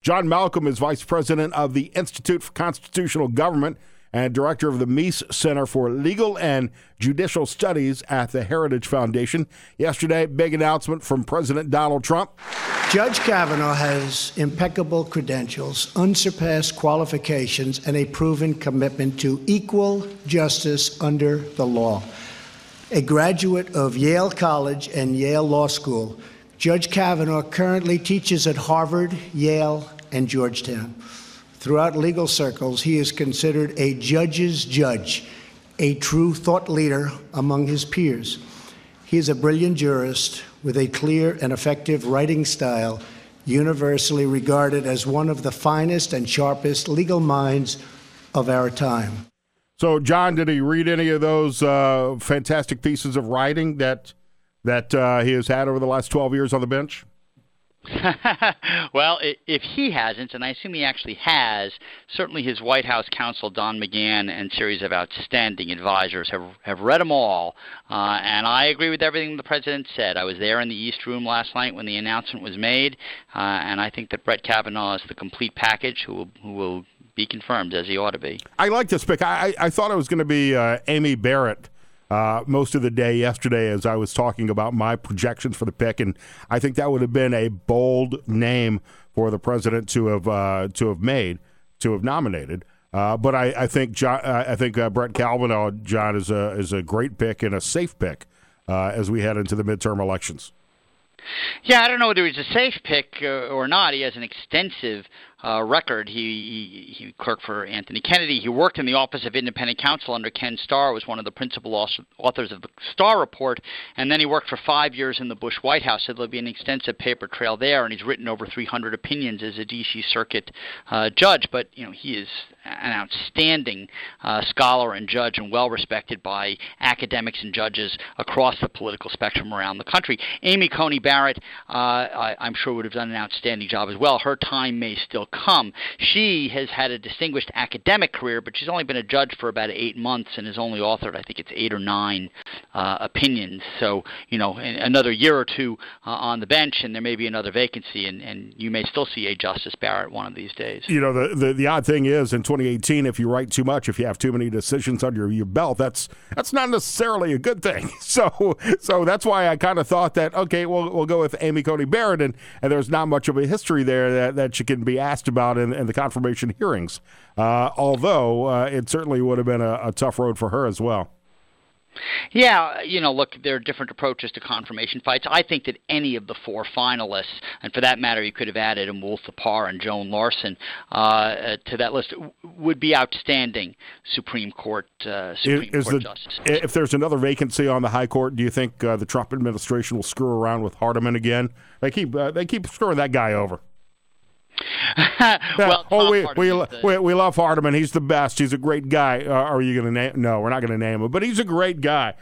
John Malcolm is Vice President of the Institute for Constitutional Government and Director of the Meese Center for Legal and Judicial Studies at the Heritage Foundation. Yesterday, big announcement from President Donald Trump. Judge Kavanaugh has impeccable credentials, unsurpassed qualifications, and a proven commitment to equal justice under the law. A graduate of Yale College and Yale Law School, Judge Kavanaugh currently teaches at Harvard, Yale, and Georgetown. Throughout legal circles, he is considered a judge's judge, a true thought leader among his peers. He is a brilliant jurist with a clear and effective writing style, universally regarded as one of the finest and sharpest legal minds of our time. So, John, did he read any of those uh, fantastic pieces of writing that that uh, he has had over the last 12 years on the bench? well, if he hasn't, and I assume he actually has, certainly his White House counsel Don McGahn and series of outstanding advisors have have read them all. Uh, and I agree with everything the president said. I was there in the East Room last night when the announcement was made, uh, and I think that Brett Kavanaugh is the complete package who will who will be confirmed as he ought to be. I like this pick. I I thought it was going to be uh, Amy Barrett uh, most of the day yesterday as I was talking about my projections for the pick, and I think that would have been a bold name for the president to have uh, to have made to have nominated. Uh, but I, I, think John, I think uh, Brett Kavanaugh, John, is a is a great pick and a safe pick uh, as we head into the midterm elections. Yeah, I don't know whether he's a safe pick uh, or not. He has an extensive uh, record. He, he, he clerked for Anthony Kennedy. He worked in the Office of Independent Counsel under Ken Starr, was one of the principal authors of the Starr Report, and then he worked for five years in the Bush White House. So there'll be an extensive paper trail there, and he's written over 300 opinions as a D.C. Circuit uh, judge. But you know, he is an outstanding uh, scholar and judge, and well respected by academics and judges across the political spectrum around the country. Amy Coney Barrett, uh, I, I'm sure, would have done an outstanding job as well. Her time may still come. She has had a distinguished academic career, but she's only been a judge for about eight months and has only authored, I think it's eight or nine uh, opinions. So, you know, another year or two uh, on the bench, and there may be another vacancy, and, and you may still see a Justice Barrett one of these days. You know, the, the, the odd thing is in 2018, if you write too much, if you have too many decisions under your belt, that's that's not necessarily a good thing. So, so that's why I kind of thought that okay, we'll we'll go with Amy Coney Barrett, and, and there's not much of a history there that, that she can be asked about in, in the confirmation hearings. Uh, although uh, it certainly would have been a, a tough road for her as well. Yeah, you know, look, there are different approaches to confirmation fights. I think that any of the four finalists, and for that matter, you could have added Amul Thapar and Joan Larsen uh, to that list, would be outstanding Supreme Court uh, Supreme is, Court the, justices. If there's another vacancy on the High Court, do you think uh, the Trump administration will screw around with Hardiman again? They keep uh, they keep screwing that guy over. Well, oh, we we, the... we, we love Hardiman. He's the best. He's a great guy. Uh, are you going to name? No, we're not going to name him. But he's a great guy.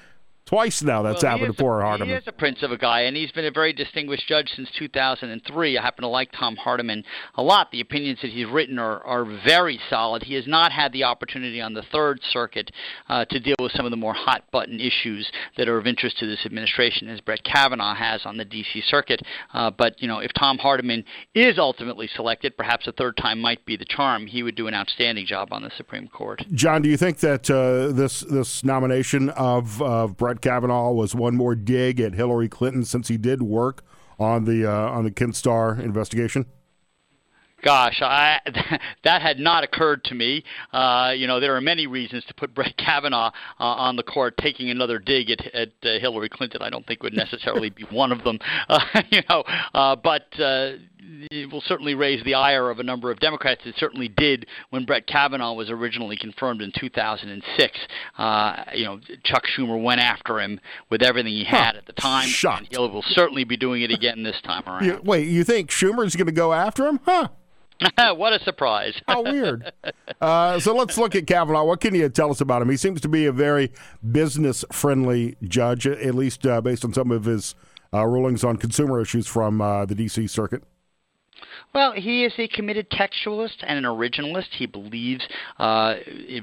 Twice now that's well, happened to poor Hardiman. He is a prince of a guy, and he's been a very distinguished judge since 2003. I happen to like Tom Hardiman a lot. The opinions that he's written are, are very solid. He has not had the opportunity on the Third Circuit uh, to deal with some of the more hot button issues that are of interest to this administration, as Brett Kavanaugh has on the D.C. Circuit. Uh, but you know, if Tom Hardiman is ultimately selected, perhaps a third time might be the charm. He would do an outstanding job on the Supreme Court. John, do you think that uh, this this nomination of of Brett Brett Kavanaugh was one more dig at Hillary Clinton since he did work on the uh, on the Ken Starr investigation? Gosh, I, that had not occurred to me. Uh, you know, there are many reasons to put Brett Kavanaugh uh, on the court. Taking another dig at, at uh, Hillary Clinton, I don't think would necessarily be one of them. Uh, you know, uh, but uh, it will certainly raise the ire of a number of Democrats. It certainly did when Brett Kavanaugh was originally confirmed in 2006. Uh, you know, Chuck Schumer went after him with everything he had huh. at the time. Shocked. He will certainly be doing it again this time around. You, wait, you think Schumer's going to go after him? Huh? what a surprise! How weird. Uh, so let's look at Kavanaugh. What can you tell us about him? He seems to be a very business-friendly judge, at least uh, based on some of his uh, rulings on consumer issues from uh, the D.C. Circuit. Well, he is a committed textualist and an originalist. He believes uh,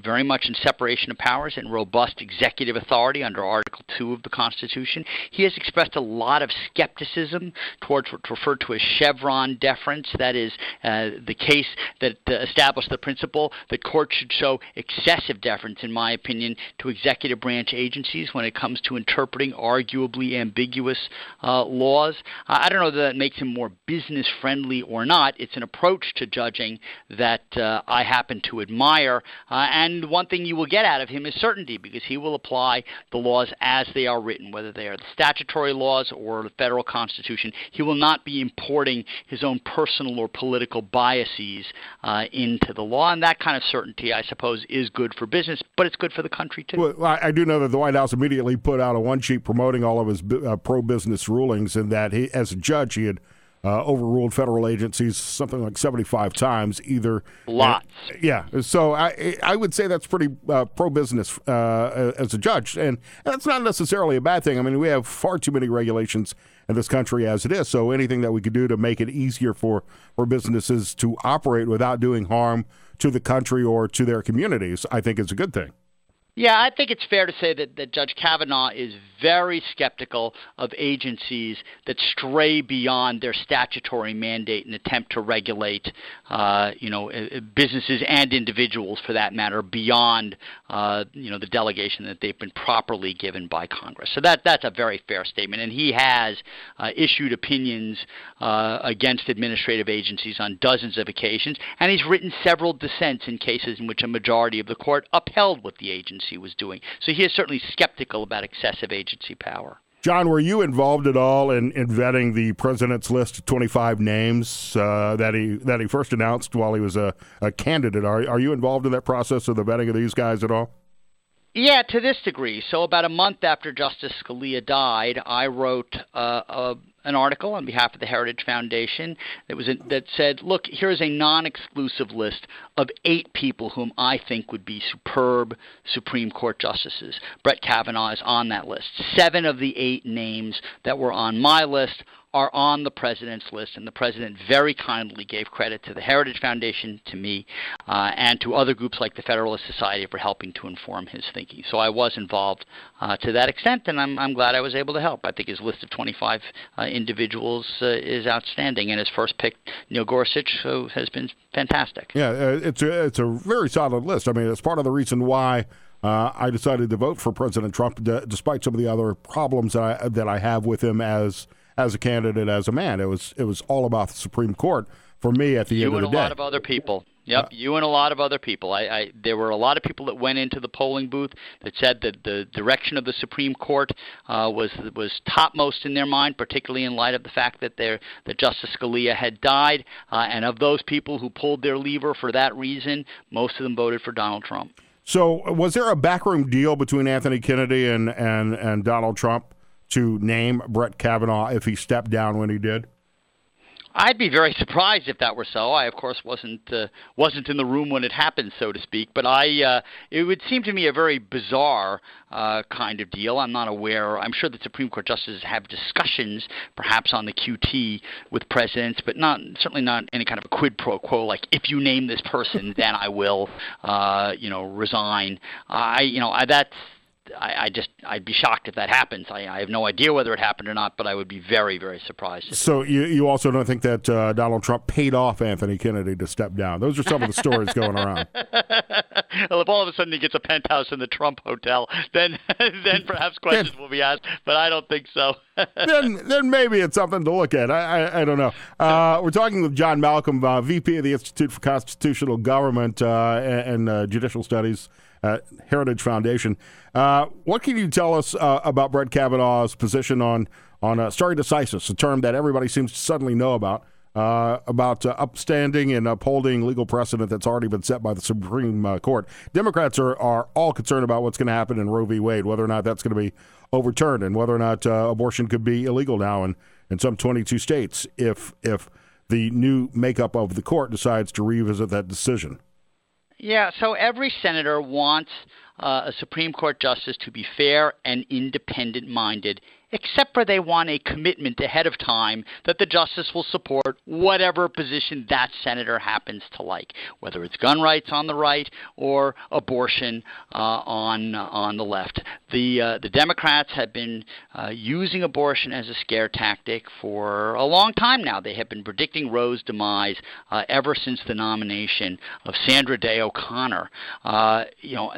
very much in separation of powers and robust executive authority under Article 2 of the Constitution. He has expressed a lot of skepticism towards what's referred to as Chevron deference. That is uh, the case that uh, established the principle that courts should show excessive deference, in my opinion, to executive branch agencies when it comes to interpreting arguably ambiguous uh, laws. I don't know that that makes him more business friendly or not it's an approach to judging that uh, I happen to admire. Uh, and one thing you will get out of him is certainty because he will apply the laws as they are written, whether they are the statutory laws or the federal constitution. He will not be importing his own personal or political biases uh, into the law. And that kind of certainty, I suppose, is good for business, but it's good for the country too. Well, I do know that the White House immediately put out a one sheet promoting all of his uh, pro business rulings, and that he, as a judge, he had uh, overruled federal agencies something like 75 times, either. Lots. Uh, yeah. So I I would say that's pretty uh, pro business uh, as a judge. And that's not necessarily a bad thing. I mean, we have far too many regulations in this country as it is. So anything that we could do to make it easier for, for businesses to operate without doing harm to the country or to their communities, I think is a good thing. Yeah, I think it's fair to say that, that Judge Kavanaugh is very skeptical of agencies that stray beyond their statutory mandate and attempt to regulate, uh, you know, uh, businesses and individuals, for that matter, beyond, uh, you know, the delegation that they've been properly given by Congress. So that that's a very fair statement, and he has uh, issued opinions uh, against administrative agencies on dozens of occasions, and he's written several dissents in cases in which a majority of the court upheld what the agency agency was doing. So he is certainly skeptical about excessive agency power. John, were you involved at all in, in vetting the president's list of 25 names uh, that he that he first announced while he was a, a candidate? Are, are you involved in that process of the vetting of these guys at all? Yeah, to this degree. So, about a month after Justice Scalia died, I wrote uh, a, an article on behalf of the Heritage Foundation that was a, that said, "Look, here's a non-exclusive list of eight people whom I think would be superb Supreme Court justices. Brett Kavanaugh is on that list. Seven of the eight names that were on my list are on the president's list, and the president very kindly gave credit to the Heritage Foundation, to me, uh, and to other groups like the Federalist Society for helping to inform his thinking. So I was involved uh, to that extent, and I'm, I'm glad I was able to help. I think his list of 25 uh, individuals uh, is outstanding, and his first pick, Neil Gorsuch, has been fantastic. Yeah, uh, it's a, it's a very solid list. I mean, it's part of the reason why. Uh, I decided to vote for President Trump, d- despite some of the other problems that I, that I have with him as as a candidate, as a man. It was it was all about the Supreme Court for me at the you end of the day. You and a lot of other people. Yep, uh, you and a lot of other people. I, I there were a lot of people that went into the polling booth that said that the direction of the Supreme Court uh, was was topmost in their mind, particularly in light of the fact that their that Justice Scalia had died. Uh, and of those people who pulled their lever for that reason, most of them voted for Donald Trump. So, was there a backroom deal between Anthony Kennedy and and and Donald Trump? To name Brett Kavanaugh if he stepped down when he did? I'd be very surprised if that were so. I, of course, wasn't uh, wasn't in the room when it happened, so to speak. But I, uh, it would seem to me a very bizarre uh, kind of deal. I'm not aware. I'm sure that Supreme Court justices have discussions, perhaps on the QT with presidents, but not certainly not any kind of a quid pro quo. Like if you name this person, then I will, uh, you know, resign. I, you know, I, that's I, I just I'd be shocked if that happens. I, I have no idea whether it happened or not, but I would be very very surprised. So you you also don't think that uh, Donald Trump paid off Anthony Kennedy to step down? Those are some of the stories going around. well, if all of a sudden he gets a penthouse in the Trump hotel, then then perhaps questions then, will be asked. But I don't think so. then then maybe it's something to look at. I I, I don't know. Uh, we're talking with John Malcolm, uh, VP of the Institute for Constitutional Government uh, and, and uh, Judicial Studies Heritage Foundation. Uh, what can you tell us uh, about Brett Kavanaugh's position on on uh, stare decisis, a term that everybody seems to suddenly know about? Uh, about uh, upstanding and upholding legal precedent that's already been set by the Supreme uh, Court. Democrats are, are all concerned about what's going to happen in Roe v. Wade, whether or not that's going to be overturned, and whether or not uh, abortion could be illegal now in, in some 22 states if if the new makeup of the court decides to revisit that decision. Yeah, so every senator wants uh, a Supreme Court justice to be fair and independent minded except for they want a commitment ahead of time that the justice will support whatever position that senator happens to like, whether it's gun rights on the right or abortion uh, on on the left. The uh, the Democrats have been uh, using abortion as a scare tactic for a long time now. They have been predicting Roe's demise uh, ever since the nomination of Sandra Day O'Connor. Uh, you know,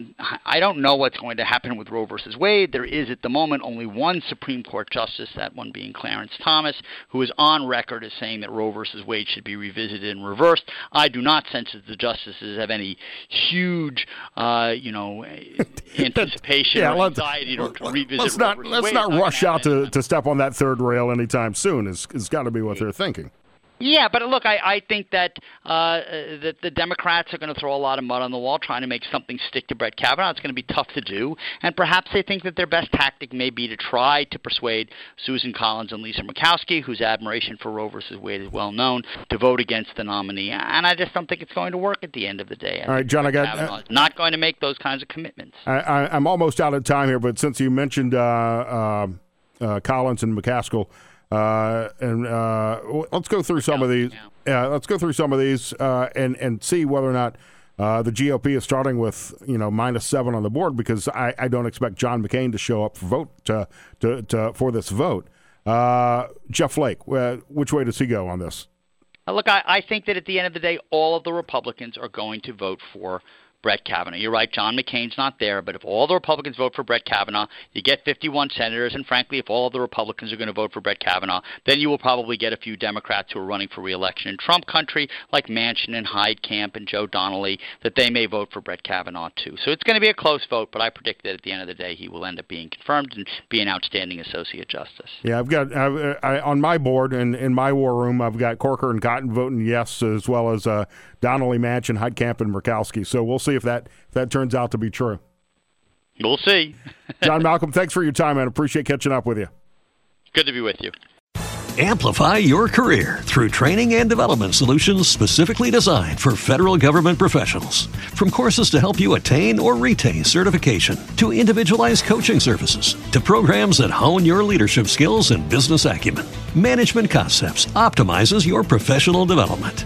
I don't know what's going to happen with Roe versus Wade. There is at the moment only one Supreme Court justice, that one being Clarence Thomas, who is on record as saying that Roe versus Wade should be revisited and reversed. I do not sense that the justices have any huge, uh, you know, anticipation yeah, or anxiety to, to revisit. Let's not let's Wade. not rush out to, to step on that third rail anytime soon. Is it's got to be what they're thinking. Yeah, but look, I, I think that uh, that the Democrats are going to throw a lot of mud on the wall trying to make something stick to Brett Kavanaugh. It's going to be tough to do, and perhaps they think that their best tactic may be to try to persuade Susan Collins and Lisa Murkowski, whose admiration for Roe versus Wade is well known, to vote against the nominee. And I just don't think it's going to work at the end of the day. I All right, John, Brett I got uh, not going to make those kinds of commitments. I, am almost out of time here, but since you mentioned uh, uh, uh Collins and McCaskill. Uh, and uh, let's go through some of these. Yeah, let's go through some of these uh, and and see whether or not uh, the GOP is starting with you know minus seven on the board because I, I don't expect John McCain to show up for vote to, to, to for this vote. Uh, Jeff Flake, uh, which way does he go on this? Look, I, I think that at the end of the day, all of the Republicans are going to vote for Brett Kavanaugh. You're right, John McCain's not there, but if all the Republicans vote for Brett Kavanaugh, you get 51 senators, and frankly, if all the Republicans are going to vote for Brett Kavanaugh, then you will probably get a few Democrats who are running for reelection in Trump country, like Manchin and Heitkamp and Joe Donnelly, that they may vote for Brett Kavanaugh too. So it's going to be a close vote, but I predict that at the end of the day, he will end up being confirmed and be an outstanding associate justice. Yeah, I've got I've, I, on my board and in my war room, I've got Corker and Cotton voting yes, as well as uh, Donnelly, Manchin, Heitkamp, and Murkowski. So we'll see if that if that turns out to be true. We'll see. John Malcolm, thanks for your time, man. Appreciate catching up with you. Good to be with you. Amplify your career through training and development solutions specifically designed for federal government professionals. From courses to help you attain or retain certification, to individualized coaching services, to programs that hone your leadership skills and business acumen, Management Concepts optimizes your professional development.